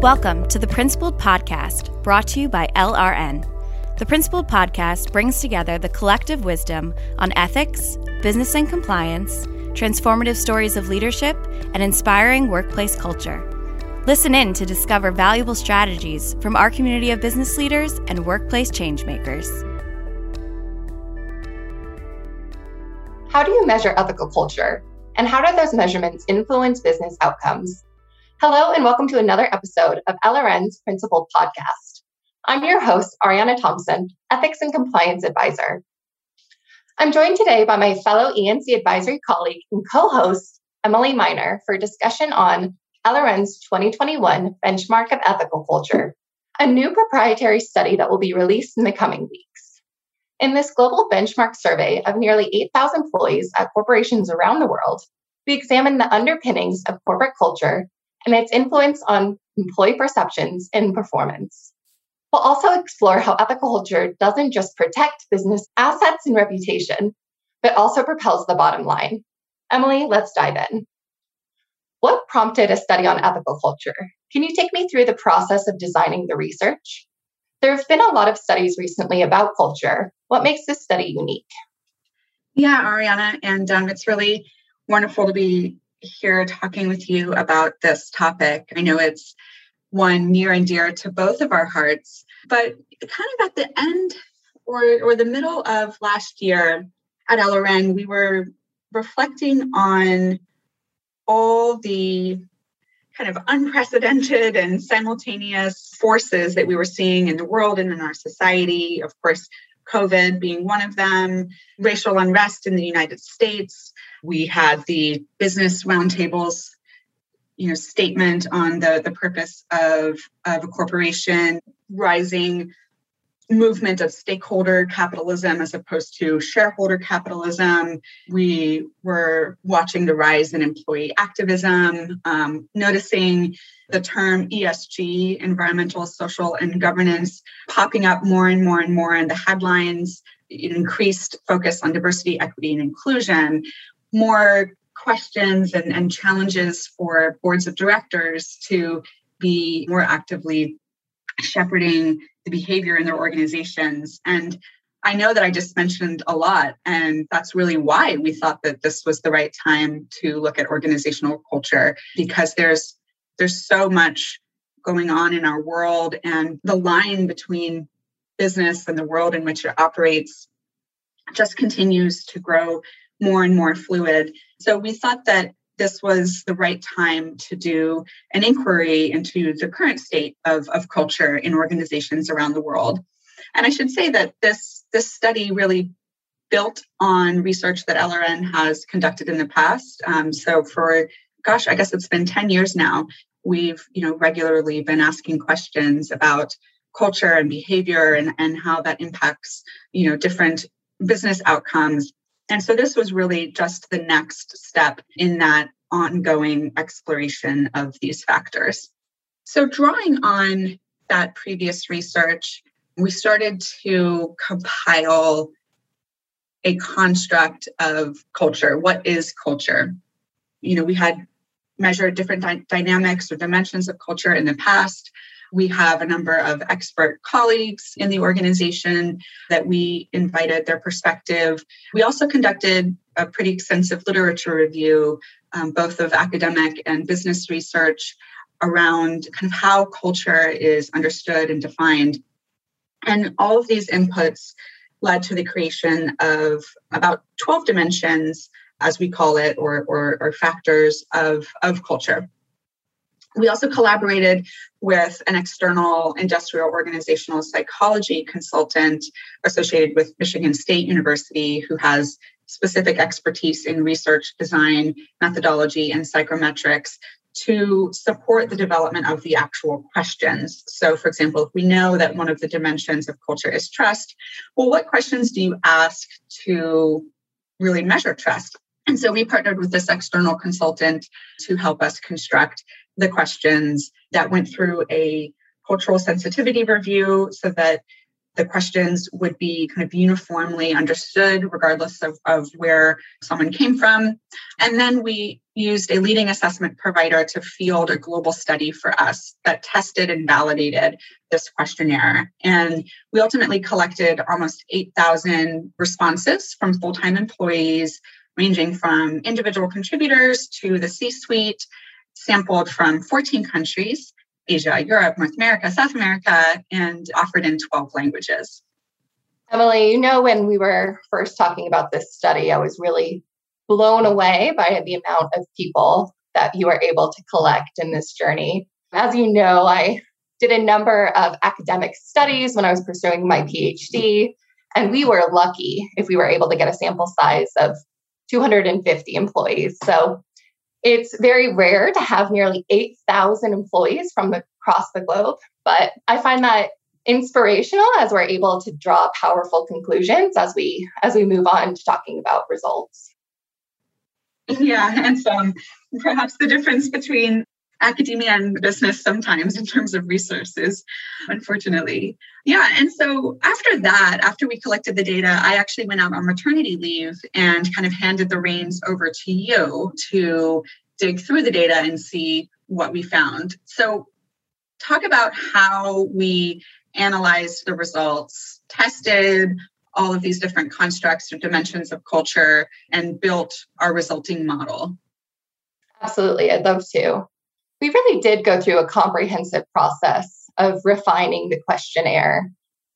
Welcome to the Principled Podcast, brought to you by LRN. The Principled Podcast brings together the collective wisdom on ethics, business and compliance, transformative stories of leadership, and inspiring workplace culture. Listen in to discover valuable strategies from our community of business leaders and workplace changemakers. How do you measure ethical culture? And how do those measurements influence business outcomes? Hello, and welcome to another episode of LRN's Principled Podcast. I'm your host, Ariana Thompson, Ethics and Compliance Advisor. I'm joined today by my fellow E&C advisory colleague and co host, Emily Miner, for a discussion on LRN's 2021 Benchmark of Ethical Culture, a new proprietary study that will be released in the coming weeks. In this global benchmark survey of nearly 8,000 employees at corporations around the world, we examine the underpinnings of corporate culture and its influence on employee perceptions and performance. We'll also explore how ethical culture doesn't just protect business assets and reputation, but also propels the bottom line. Emily, let's dive in. What prompted a study on ethical culture? Can you take me through the process of designing the research? There have been a lot of studies recently about culture. What makes this study unique? Yeah, Ariana, and um, it's really wonderful to be here talking with you about this topic. I know it's one near and dear to both of our hearts, but kind of at the end or, or the middle of last year at LRN, we were reflecting on all the kind of unprecedented and simultaneous forces that we were seeing in the world and in our society. Of course, COVID being one of them, racial unrest in the United States, we had the Business Roundtable's, you know, statement on the, the purpose of, of a corporation, rising movement of stakeholder capitalism as opposed to shareholder capitalism. We were watching the rise in employee activism, um, noticing the term ESG, environmental, social, and governance, popping up more and more and more in the headlines, increased focus on diversity, equity, and inclusion more questions and, and challenges for boards of directors to be more actively shepherding the behavior in their organizations. And I know that I just mentioned a lot, and that's really why we thought that this was the right time to look at organizational culture because there's there's so much going on in our world, and the line between business and the world in which it operates just continues to grow more and more fluid. So we thought that this was the right time to do an inquiry into the current state of, of culture in organizations around the world. And I should say that this, this study really built on research that LRN has conducted in the past. Um, so for, gosh, I guess it's been 10 years now, we've you know regularly been asking questions about culture and behavior and, and how that impacts you know different business outcomes and so this was really just the next step in that ongoing exploration of these factors. So, drawing on that previous research, we started to compile a construct of culture. What is culture? You know, we had measured different dy- dynamics or dimensions of culture in the past. We have a number of expert colleagues in the organization that we invited their perspective. We also conducted a pretty extensive literature review, um, both of academic and business research around kind of how culture is understood and defined. And all of these inputs led to the creation of about 12 dimensions, as we call it, or, or, or factors of, of culture. We also collaborated with an external industrial organizational psychology consultant associated with Michigan State University who has specific expertise in research design, methodology, and psychometrics to support the development of the actual questions. So, for example, if we know that one of the dimensions of culture is trust, well, what questions do you ask to really measure trust? And so we partnered with this external consultant to help us construct the questions that went through a cultural sensitivity review so that the questions would be kind of uniformly understood regardless of, of where someone came from. And then we used a leading assessment provider to field a global study for us that tested and validated this questionnaire. And we ultimately collected almost 8,000 responses from full time employees, ranging from individual contributors to the C suite, sampled from 14 countries Asia, Europe, North America, South America, and offered in 12 languages. Emily, you know, when we were first talking about this study, I was really blown away by the amount of people that you were able to collect in this journey. As you know, I did a number of academic studies when I was pursuing my PhD, and we were lucky if we were able to get a sample size of 250 employees. So it's very rare to have nearly 8,000 employees from across the globe, but I find that inspirational as we're able to draw powerful conclusions as we as we move on to talking about results. Yeah, and so perhaps the difference between academia and business sometimes in terms of resources, unfortunately. Yeah. And so after that, after we collected the data, I actually went out on maternity leave and kind of handed the reins over to you to dig through the data and see what we found. So, talk about how we analyzed the results, tested all of these different constructs or dimensions of culture, and built our resulting model. Absolutely. I'd love to we really did go through a comprehensive process of refining the questionnaire.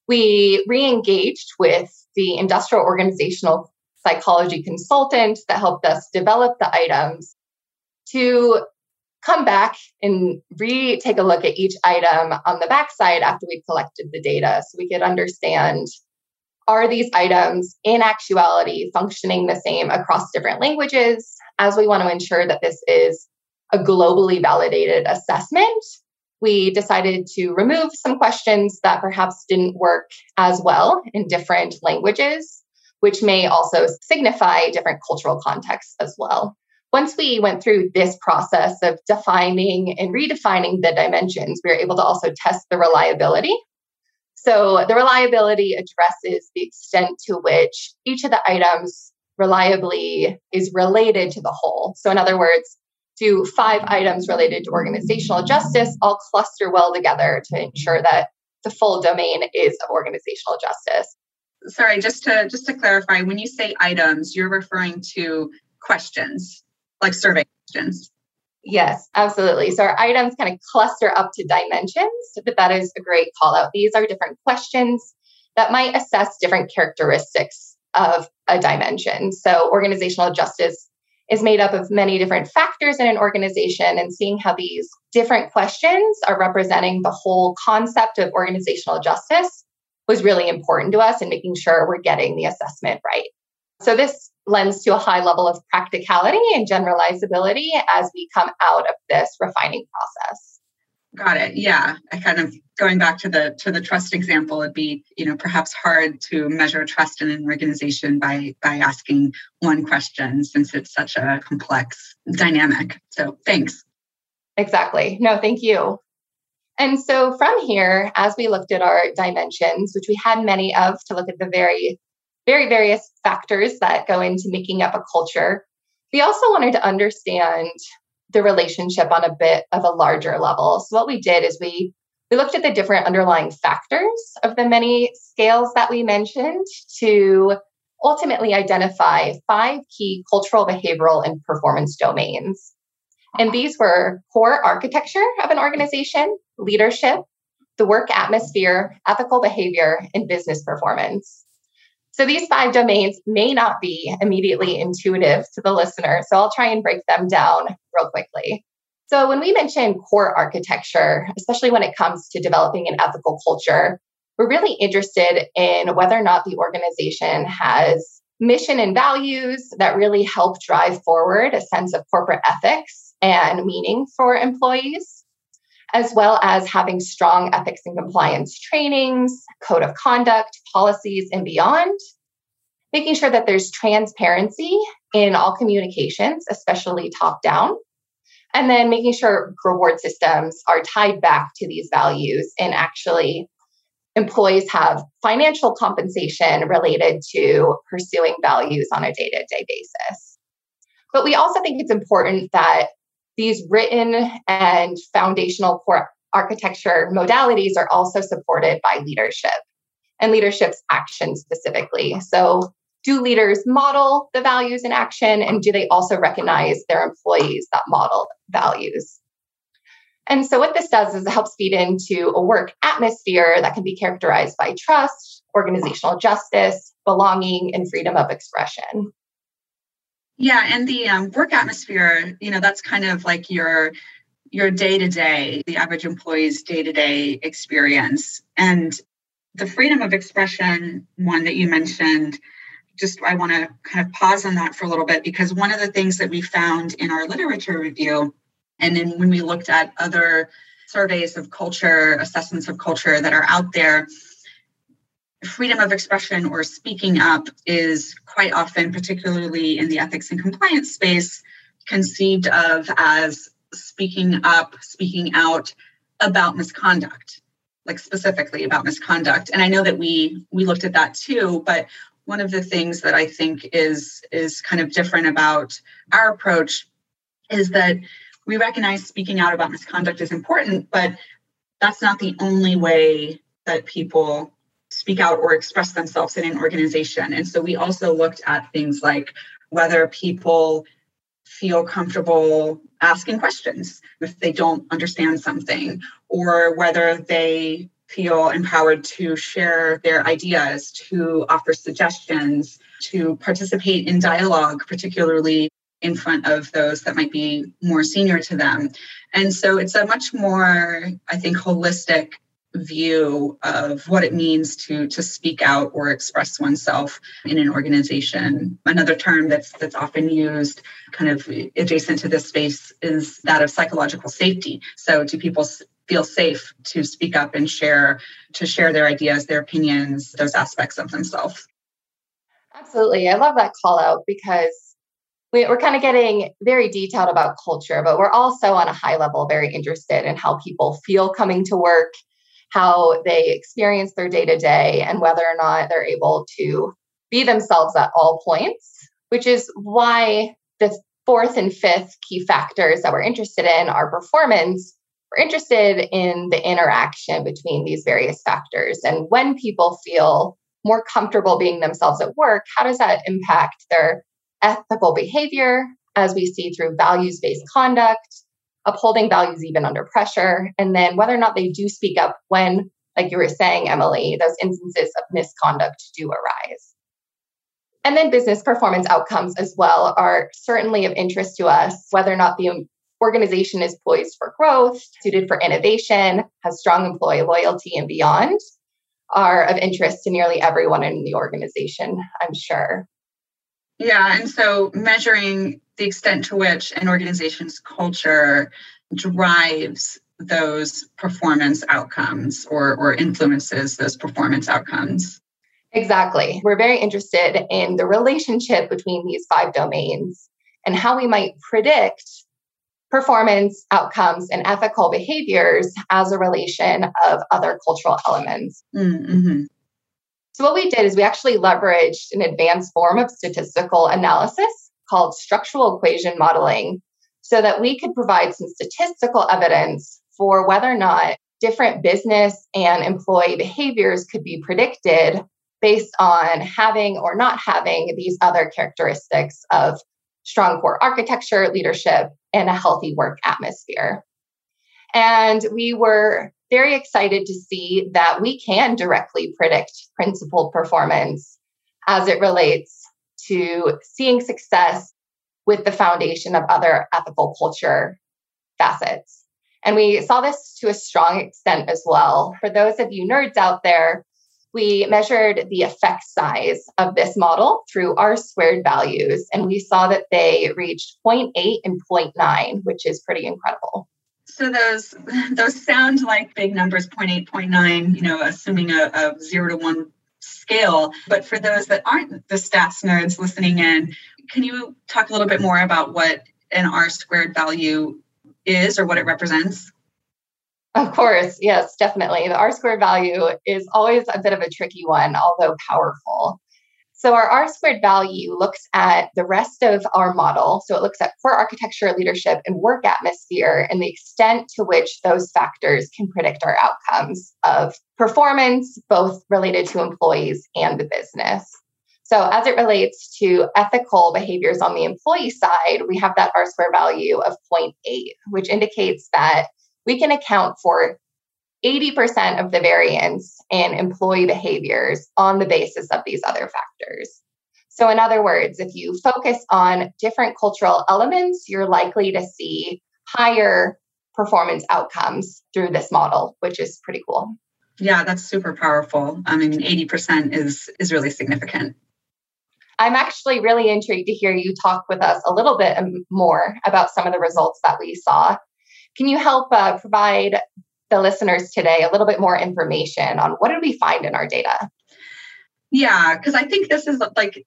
We re engaged with the industrial organizational psychology consultant that helped us develop the items to come back and re take a look at each item on the backside after we collected the data so we could understand are these items in actuality functioning the same across different languages as we want to ensure that this is a globally validated assessment, we decided to remove some questions that perhaps didn't work as well in different languages, which may also signify different cultural contexts as well. Once we went through this process of defining and redefining the dimensions, we were able to also test the reliability. So, the reliability addresses the extent to which each of the items reliably is related to the whole. So, in other words, do five items related to organizational justice all cluster well together to ensure that the full domain is of organizational justice. Sorry just to just to clarify when you say items you're referring to questions like survey questions? Yes absolutely. So our items kind of cluster up to dimensions but that is a great call out. These are different questions that might assess different characteristics of a dimension. So organizational justice is made up of many different factors in an organization and seeing how these different questions are representing the whole concept of organizational justice was really important to us in making sure we're getting the assessment right. So this lends to a high level of practicality and generalizability as we come out of this refining process. Got it. Yeah. I kind of going back to the to the trust example, it'd be, you know, perhaps hard to measure trust in an organization by by asking one question since it's such a complex dynamic. So thanks. Exactly. No, thank you. And so from here, as we looked at our dimensions, which we had many of to look at the very, very various factors that go into making up a culture, we also wanted to understand the relationship on a bit of a larger level. So what we did is we we looked at the different underlying factors of the many scales that we mentioned to ultimately identify five key cultural, behavioral, and performance domains. And these were core architecture of an organization, leadership, the work atmosphere, ethical behavior, and business performance. So these five domains may not be immediately intuitive to the listener. So I'll try and break them down real quickly. So when we mention core architecture, especially when it comes to developing an ethical culture, we're really interested in whether or not the organization has mission and values that really help drive forward a sense of corporate ethics and meaning for employees as well as having strong ethics and compliance trainings, code of conduct, policies, and beyond. Making sure that there's transparency in all communications, especially top down. And then making sure reward systems are tied back to these values and actually employees have financial compensation related to pursuing values on a day to day basis. But we also think it's important that these written and foundational core architecture modalities are also supported by leadership and leadership's action specifically. So, do leaders model the values in action and do they also recognize their employees that model values? And so, what this does is it helps feed into a work atmosphere that can be characterized by trust, organizational justice, belonging, and freedom of expression. Yeah, and the um, work atmosphere, you know, that's kind of like your your day to day, the average employee's day to day experience, and the freedom of expression one that you mentioned. Just I want to kind of pause on that for a little bit because one of the things that we found in our literature review and then when we looked at other surveys of culture, assessments of culture that are out there, freedom of expression or speaking up is quite often, particularly in the ethics and compliance space, conceived of as speaking up, speaking out about misconduct, like specifically about misconduct. And I know that we we looked at that too, but one of the things that I think is is kind of different about our approach is that we recognize speaking out about misconduct is important, but that's not the only way that people speak out or express themselves in an organization. And so we also looked at things like whether people feel comfortable asking questions if they don't understand something, or whether they feel empowered to share their ideas, to offer suggestions, to participate in dialogue, particularly in front of those that might be more senior to them. And so it's a much more, I think, holistic view of what it means to to speak out or express oneself in an organization. Another term that's that's often used kind of adjacent to this space is that of psychological safety. So do people feel safe to speak up and share to share their ideas their opinions those aspects of themselves? Absolutely. I love that call out because we, are kind of getting very detailed about culture, but we're also on a high level very interested in how people feel coming to work, how they experience their day to day, and whether or not they're able to be themselves at all points, which is why the fourth and fifth key factors that we're interested in are performance. We're interested in the interaction between these various factors. And when people feel more comfortable being themselves at work, how does that impact their ethical behavior, as we see through values based conduct, upholding values even under pressure, and then whether or not they do speak up when, like you were saying, Emily, those instances of misconduct do arise. And then business performance outcomes as well are certainly of interest to us, whether or not the organization is poised for growth, suited for innovation, has strong employee loyalty, and beyond are of interest to nearly everyone in the organization, I'm sure. Yeah, and so measuring the extent to which an organization's culture drives those performance outcomes or, or influences those performance outcomes. Exactly. We're very interested in the relationship between these five domains and how we might predict performance outcomes and ethical behaviors as a relation of other cultural elements. Mm-hmm. So, what we did is we actually leveraged an advanced form of statistical analysis called structural equation modeling so that we could provide some statistical evidence for whether or not different business and employee behaviors could be predicted based on having or not having these other characteristics of strong core architecture, leadership, and a healthy work atmosphere. And we were very excited to see that we can directly predict principled performance as it relates to seeing success with the foundation of other ethical culture facets. And we saw this to a strong extent as well. For those of you nerds out there, we measured the effect size of this model through R squared values, and we saw that they reached 0.8 and 0.9, which is pretty incredible. So those those sound like big numbers, 0.8, 0.9, you know, assuming a, a zero to one scale. But for those that aren't the stats nerds listening in, can you talk a little bit more about what an R squared value is or what it represents? Of course, yes, definitely. The R squared value is always a bit of a tricky one, although powerful. So, our R squared value looks at the rest of our model. So, it looks at core architecture, leadership, and work atmosphere, and the extent to which those factors can predict our outcomes of performance, both related to employees and the business. So, as it relates to ethical behaviors on the employee side, we have that R square value of 0.8, which indicates that we can account for 80% of the variance in employee behaviors on the basis of these other factors. So, in other words, if you focus on different cultural elements, you're likely to see higher performance outcomes through this model, which is pretty cool. Yeah, that's super powerful. I mean, 80% is is really significant. I'm actually really intrigued to hear you talk with us a little bit more about some of the results that we saw. Can you help uh, provide the listeners today a little bit more information on what did we find in our data? Yeah, because I think this is like,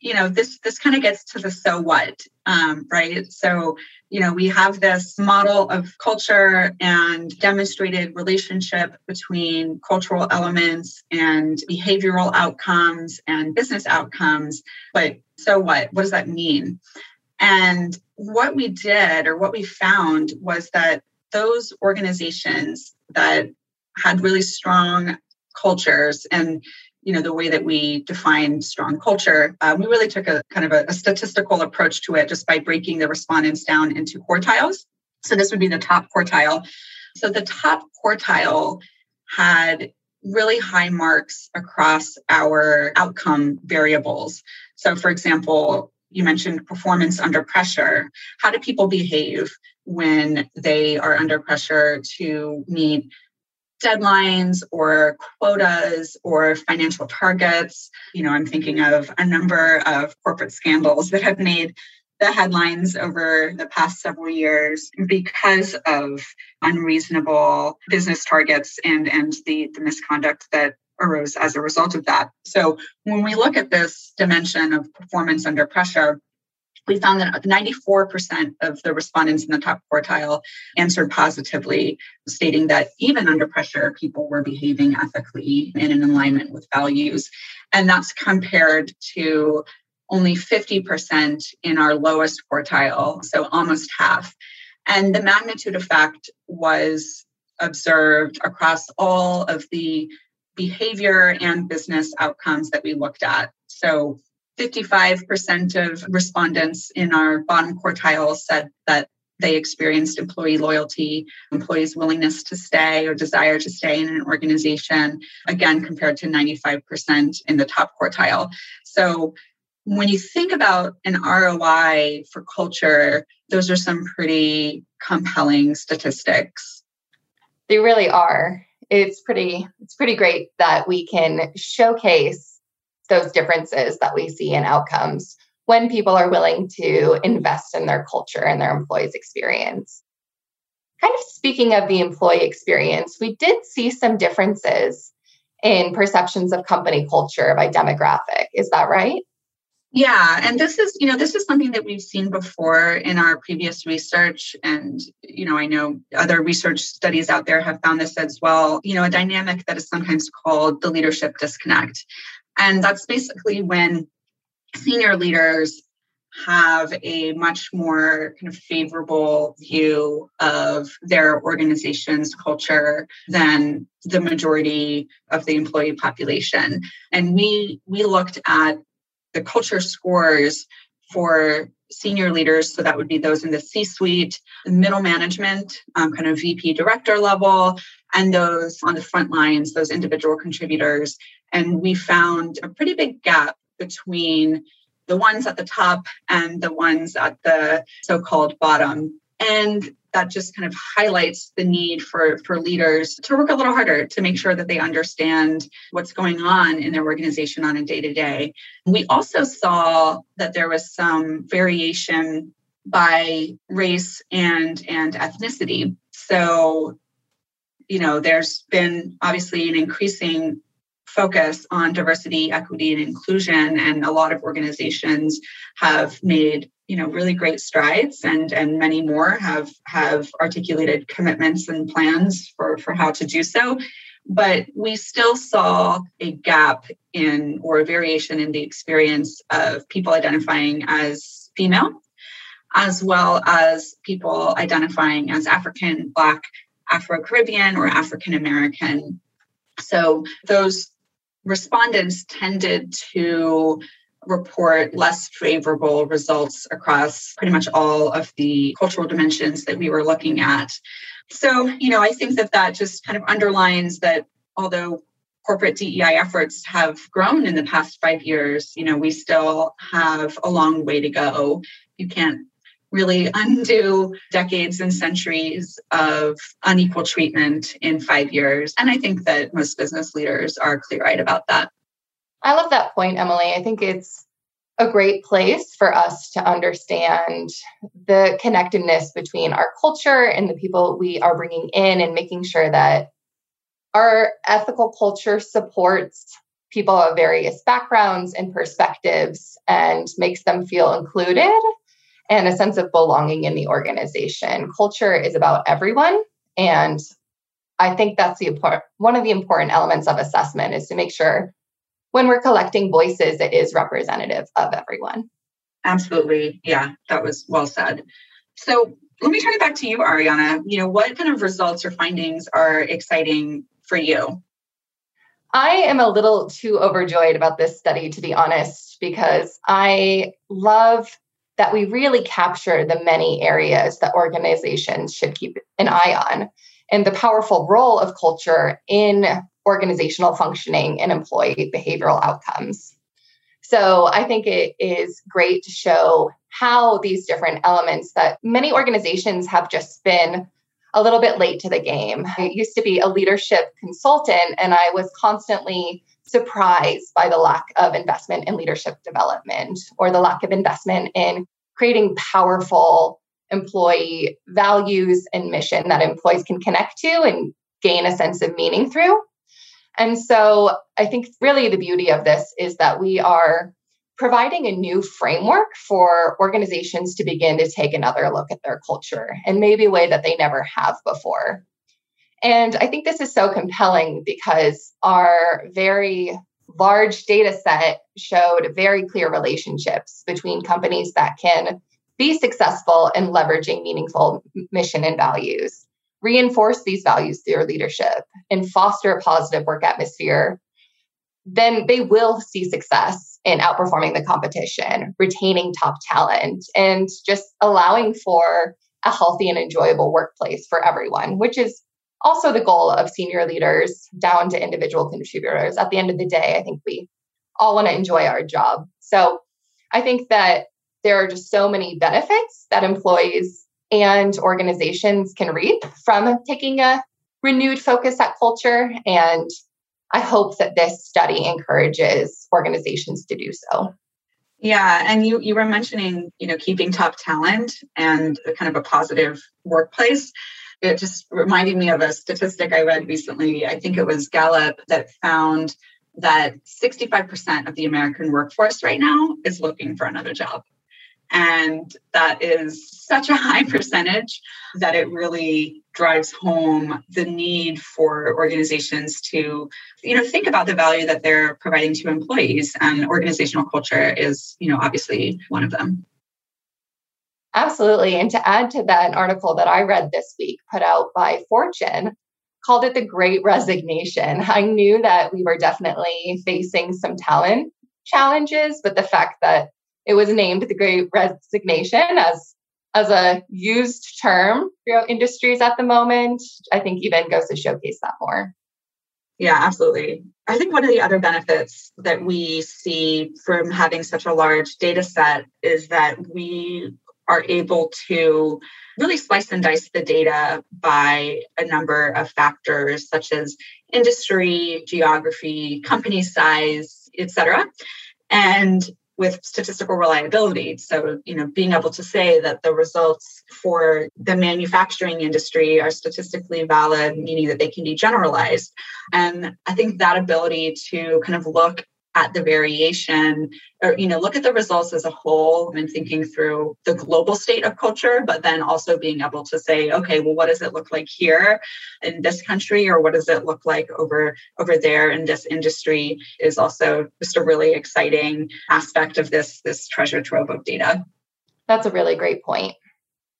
you know, this this kind of gets to the so what, um, right? So, you know, we have this model of culture and demonstrated relationship between cultural elements and behavioral outcomes and business outcomes. But so what? What does that mean? And what we did or what we found was that those organizations that had really strong cultures and you know the way that we define strong culture uh, we really took a kind of a, a statistical approach to it just by breaking the respondents down into quartiles. So this would be the top quartile. So the top quartile had really high marks across our outcome variables. So for example you mentioned performance under pressure. How do people behave when they are under pressure to meet deadlines or quotas or financial targets? You know, I'm thinking of a number of corporate scandals that have made the headlines over the past several years because of unreasonable business targets and and the, the misconduct that arose as a result of that. So when we look at this dimension of performance under pressure, we found that 94% of the respondents in the top quartile answered positively, stating that even under pressure, people were behaving ethically and in alignment with values. And that's compared to only 50% in our lowest quartile, so almost half. And the magnitude effect was observed across all of the behavior and business outcomes that we looked at. So 55% of respondents in our bottom quartile said that they experienced employee loyalty, employees' willingness to stay or desire to stay in an organization, again, compared to 95% in the top quartile. So when you think about an ROI for culture, those are some pretty compelling statistics. They really are it's pretty it's pretty great that we can showcase those differences that we see in outcomes when people are willing to invest in their culture and their employees experience. Kind of speaking of the employee experience we did see some differences in perceptions of company culture by demographic. Is that right yeah, and this is, you know, this is something that we've seen before in our previous research. And, you know, I know other research studies out there have found this as well, you know, a dynamic that is sometimes called the leadership disconnect. And that's basically when senior leaders have a much more kind of favorable view of their organization's culture than the majority of the employee population and we we looked at the culture scores for senior leaders. So that would be those in the C suite, middle management, um, kind of VP director level, and those on the front lines, those individual contributors. And we found a pretty big gap between the ones at the top and the ones at the so called bottom. And that just kind of highlights the need for, for leaders to work a little harder to make sure that they understand what's going on in their organization on a day to day. We also saw that there was some variation by race and, and ethnicity. So, you know, there's been obviously an increasing focus on diversity, equity, and inclusion. And a lot of organizations have made you know really great strides and and many more have have articulated commitments and plans for for how to do so but we still saw a gap in or a variation in the experience of people identifying as female as well as people identifying as african black afro-caribbean or african american so those respondents tended to report less favorable results across pretty much all of the cultural dimensions that we were looking at. So, you know, I think that that just kind of underlines that although corporate DEI efforts have grown in the past five years, you know, we still have a long way to go. You can't really undo decades and centuries of unequal treatment in five years. And I think that most business leaders are clear eyed about that. I love that point, Emily. I think it's a great place for us to understand the connectedness between our culture and the people we are bringing in and making sure that our ethical culture supports people of various backgrounds and perspectives and makes them feel included and a sense of belonging in the organization. Culture is about everyone and I think that's the important one of the important elements of assessment is to make sure when we're collecting voices, it is representative of everyone. Absolutely. Yeah, that was well said. So let me turn it back to you, Ariana. You know, what kind of results or findings are exciting for you? I am a little too overjoyed about this study, to be honest, because I love that we really capture the many areas that organizations should keep an eye on and the powerful role of culture in organizational functioning and employee behavioral outcomes. So I think it is great to show how these different elements that many organizations have just been a little bit late to the game. I used to be a leadership consultant and I was constantly surprised by the lack of investment in leadership development or the lack of investment in creating powerful employee values and mission that employees can connect to and gain a sense of meaning through. And so I think really the beauty of this is that we are providing a new framework for organizations to begin to take another look at their culture and maybe a way that they never have before. And I think this is so compelling because our very large data set showed very clear relationships between companies that can be successful in leveraging meaningful mission and values reinforce these values through leadership and foster a positive work atmosphere, then they will see success in outperforming the competition, retaining top talent, and just allowing for a healthy and enjoyable workplace for everyone, which is also the goal of senior leaders down to individual contributors. At the end of the day, I think we all want to enjoy our job. So I think that there are just so many benefits that employees and organizations can reap from taking a renewed focus at culture. And I hope that this study encourages organizations to do so. Yeah, and you you were mentioning, you know, keeping top talent and kind of a positive workplace. It just reminded me of a statistic I read recently. I think it was Gallup that found that 65% of the American workforce right now is looking for another job. And that is such a high percentage that it really drives home the need for organizations to you know think about the value that they're providing to employees and organizational culture is you know obviously one of them absolutely and to add to that an article that i read this week put out by fortune called it the great resignation i knew that we were definitely facing some talent challenges but the fact that it was named the Great Resignation as as a used term throughout industries at the moment. I think even goes to showcase that more. Yeah, absolutely. I think one of the other benefits that we see from having such a large data set is that we are able to really slice and dice the data by a number of factors such as industry, geography, company size, etc. And with statistical reliability. So, you know, being able to say that the results for the manufacturing industry are statistically valid, meaning that they can be generalized. And I think that ability to kind of look at the variation or you know look at the results as a whole and thinking through the global state of culture but then also being able to say okay well what does it look like here in this country or what does it look like over over there in this industry? is also just a really exciting aspect of this this treasure trove of data. That's a really great point.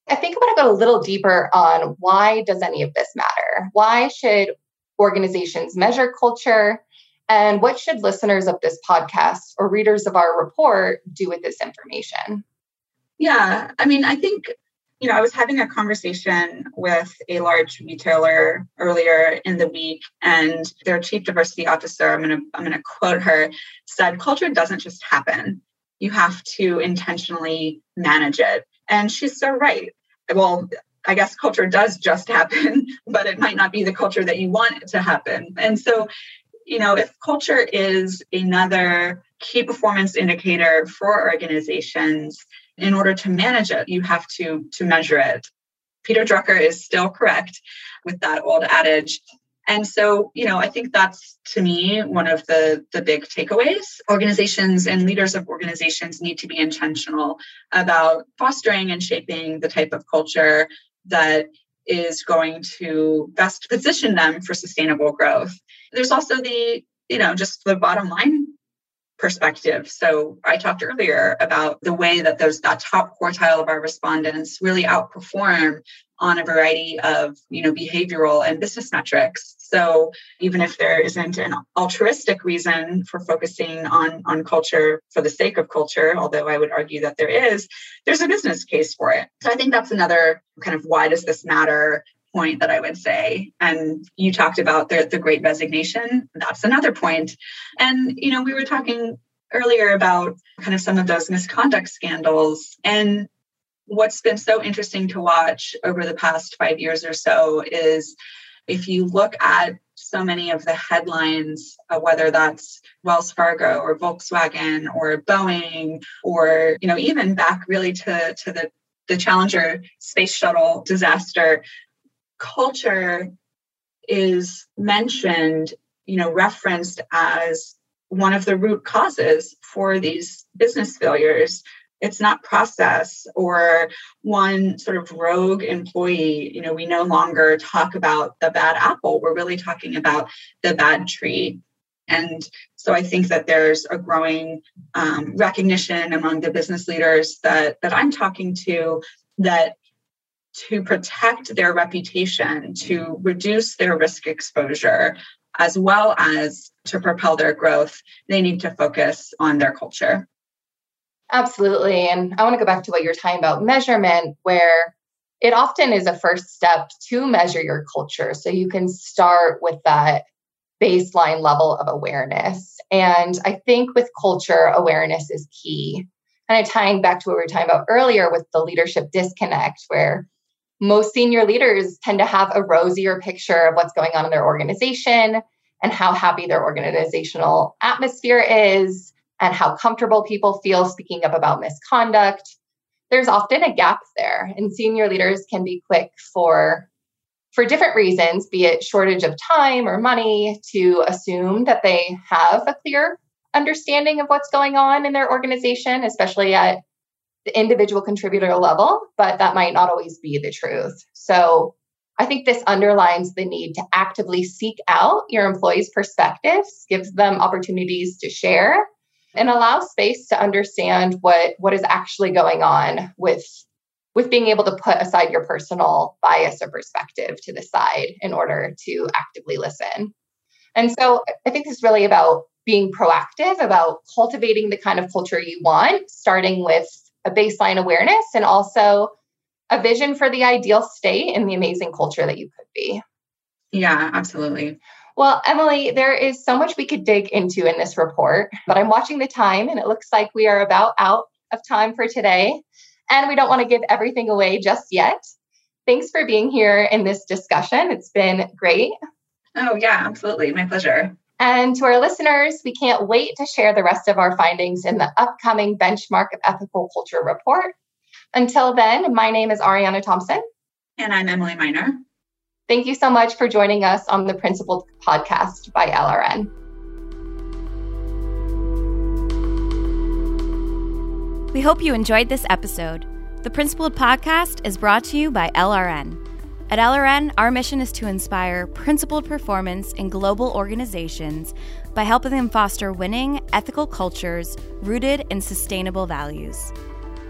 I think i want to go a little deeper on why does any of this matter? Why should organizations measure culture and what should listeners of this podcast or readers of our report do with this information? Yeah, I mean, I think you know, I was having a conversation with a large retailer earlier in the week, and their chief diversity officer, I'm gonna I'm gonna quote her, said, culture doesn't just happen. You have to intentionally manage it. And she's so right. Well, I guess culture does just happen, but it might not be the culture that you want it to happen. And so you know, if culture is another key performance indicator for organizations, in order to manage it, you have to, to measure it. Peter Drucker is still correct with that old adage. And so, you know, I think that's to me one of the, the big takeaways. Organizations and leaders of organizations need to be intentional about fostering and shaping the type of culture that is going to best position them for sustainable growth. There's also the, you know, just the bottom line perspective. So I talked earlier about the way that those that top quartile of our respondents really outperform on a variety of you know behavioral and business metrics. So even if there isn't an altruistic reason for focusing on on culture for the sake of culture although i would argue that there is there's a business case for it. So i think that's another kind of why does this matter point that I would say. And you talked about the, the great resignation. That's another point. And, you know, we were talking earlier about kind of some of those misconduct scandals. And what's been so interesting to watch over the past five years or so is if you look at so many of the headlines, uh, whether that's Wells Fargo or Volkswagen or Boeing, or you know even back really to to the the Challenger space shuttle disaster, culture is mentioned, you know, referenced as one of the root causes for these business failures. It's not process or one sort of rogue employee. You know, we no longer talk about the bad apple. We're really talking about the bad tree. And so I think that there's a growing um, recognition among the business leaders that that I'm talking to that to protect their reputation, to reduce their risk exposure, as well as to propel their growth, they need to focus on their culture. Absolutely. And I want to go back to what you're talking about measurement, where it often is a first step to measure your culture. So you can start with that baseline level of awareness. And I think with culture, awareness is key. Kind of tying back to what we were talking about earlier with the leadership disconnect, where most senior leaders tend to have a rosier picture of what's going on in their organization and how happy their organizational atmosphere is and how comfortable people feel speaking up about misconduct. There's often a gap there, and senior leaders can be quick for for different reasons, be it shortage of time or money, to assume that they have a clear understanding of what's going on in their organization, especially at the individual contributor level, but that might not always be the truth. So I think this underlines the need to actively seek out your employees' perspectives, gives them opportunities to share, and allow space to understand what, what is actually going on with, with being able to put aside your personal bias or perspective to the side in order to actively listen. And so I think this is really about being proactive, about cultivating the kind of culture you want, starting with a baseline awareness and also a vision for the ideal state and the amazing culture that you could be. Yeah, absolutely. Well, Emily, there is so much we could dig into in this report, but I'm watching the time and it looks like we are about out of time for today. And we don't want to give everything away just yet. Thanks for being here in this discussion. It's been great. Oh, yeah, absolutely. My pleasure. And to our listeners, we can't wait to share the rest of our findings in the upcoming Benchmark of Ethical Culture report. Until then, my name is Ariana Thompson. And I'm Emily Miner. Thank you so much for joining us on the Principled podcast by LRN. We hope you enjoyed this episode. The Principled podcast is brought to you by LRN. At LRN, our mission is to inspire principled performance in global organizations by helping them foster winning, ethical cultures rooted in sustainable values.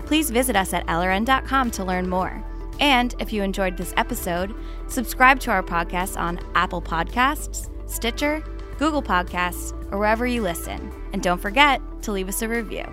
Please visit us at LRN.com to learn more. And if you enjoyed this episode, subscribe to our podcast on Apple Podcasts, Stitcher, Google Podcasts, or wherever you listen. And don't forget to leave us a review.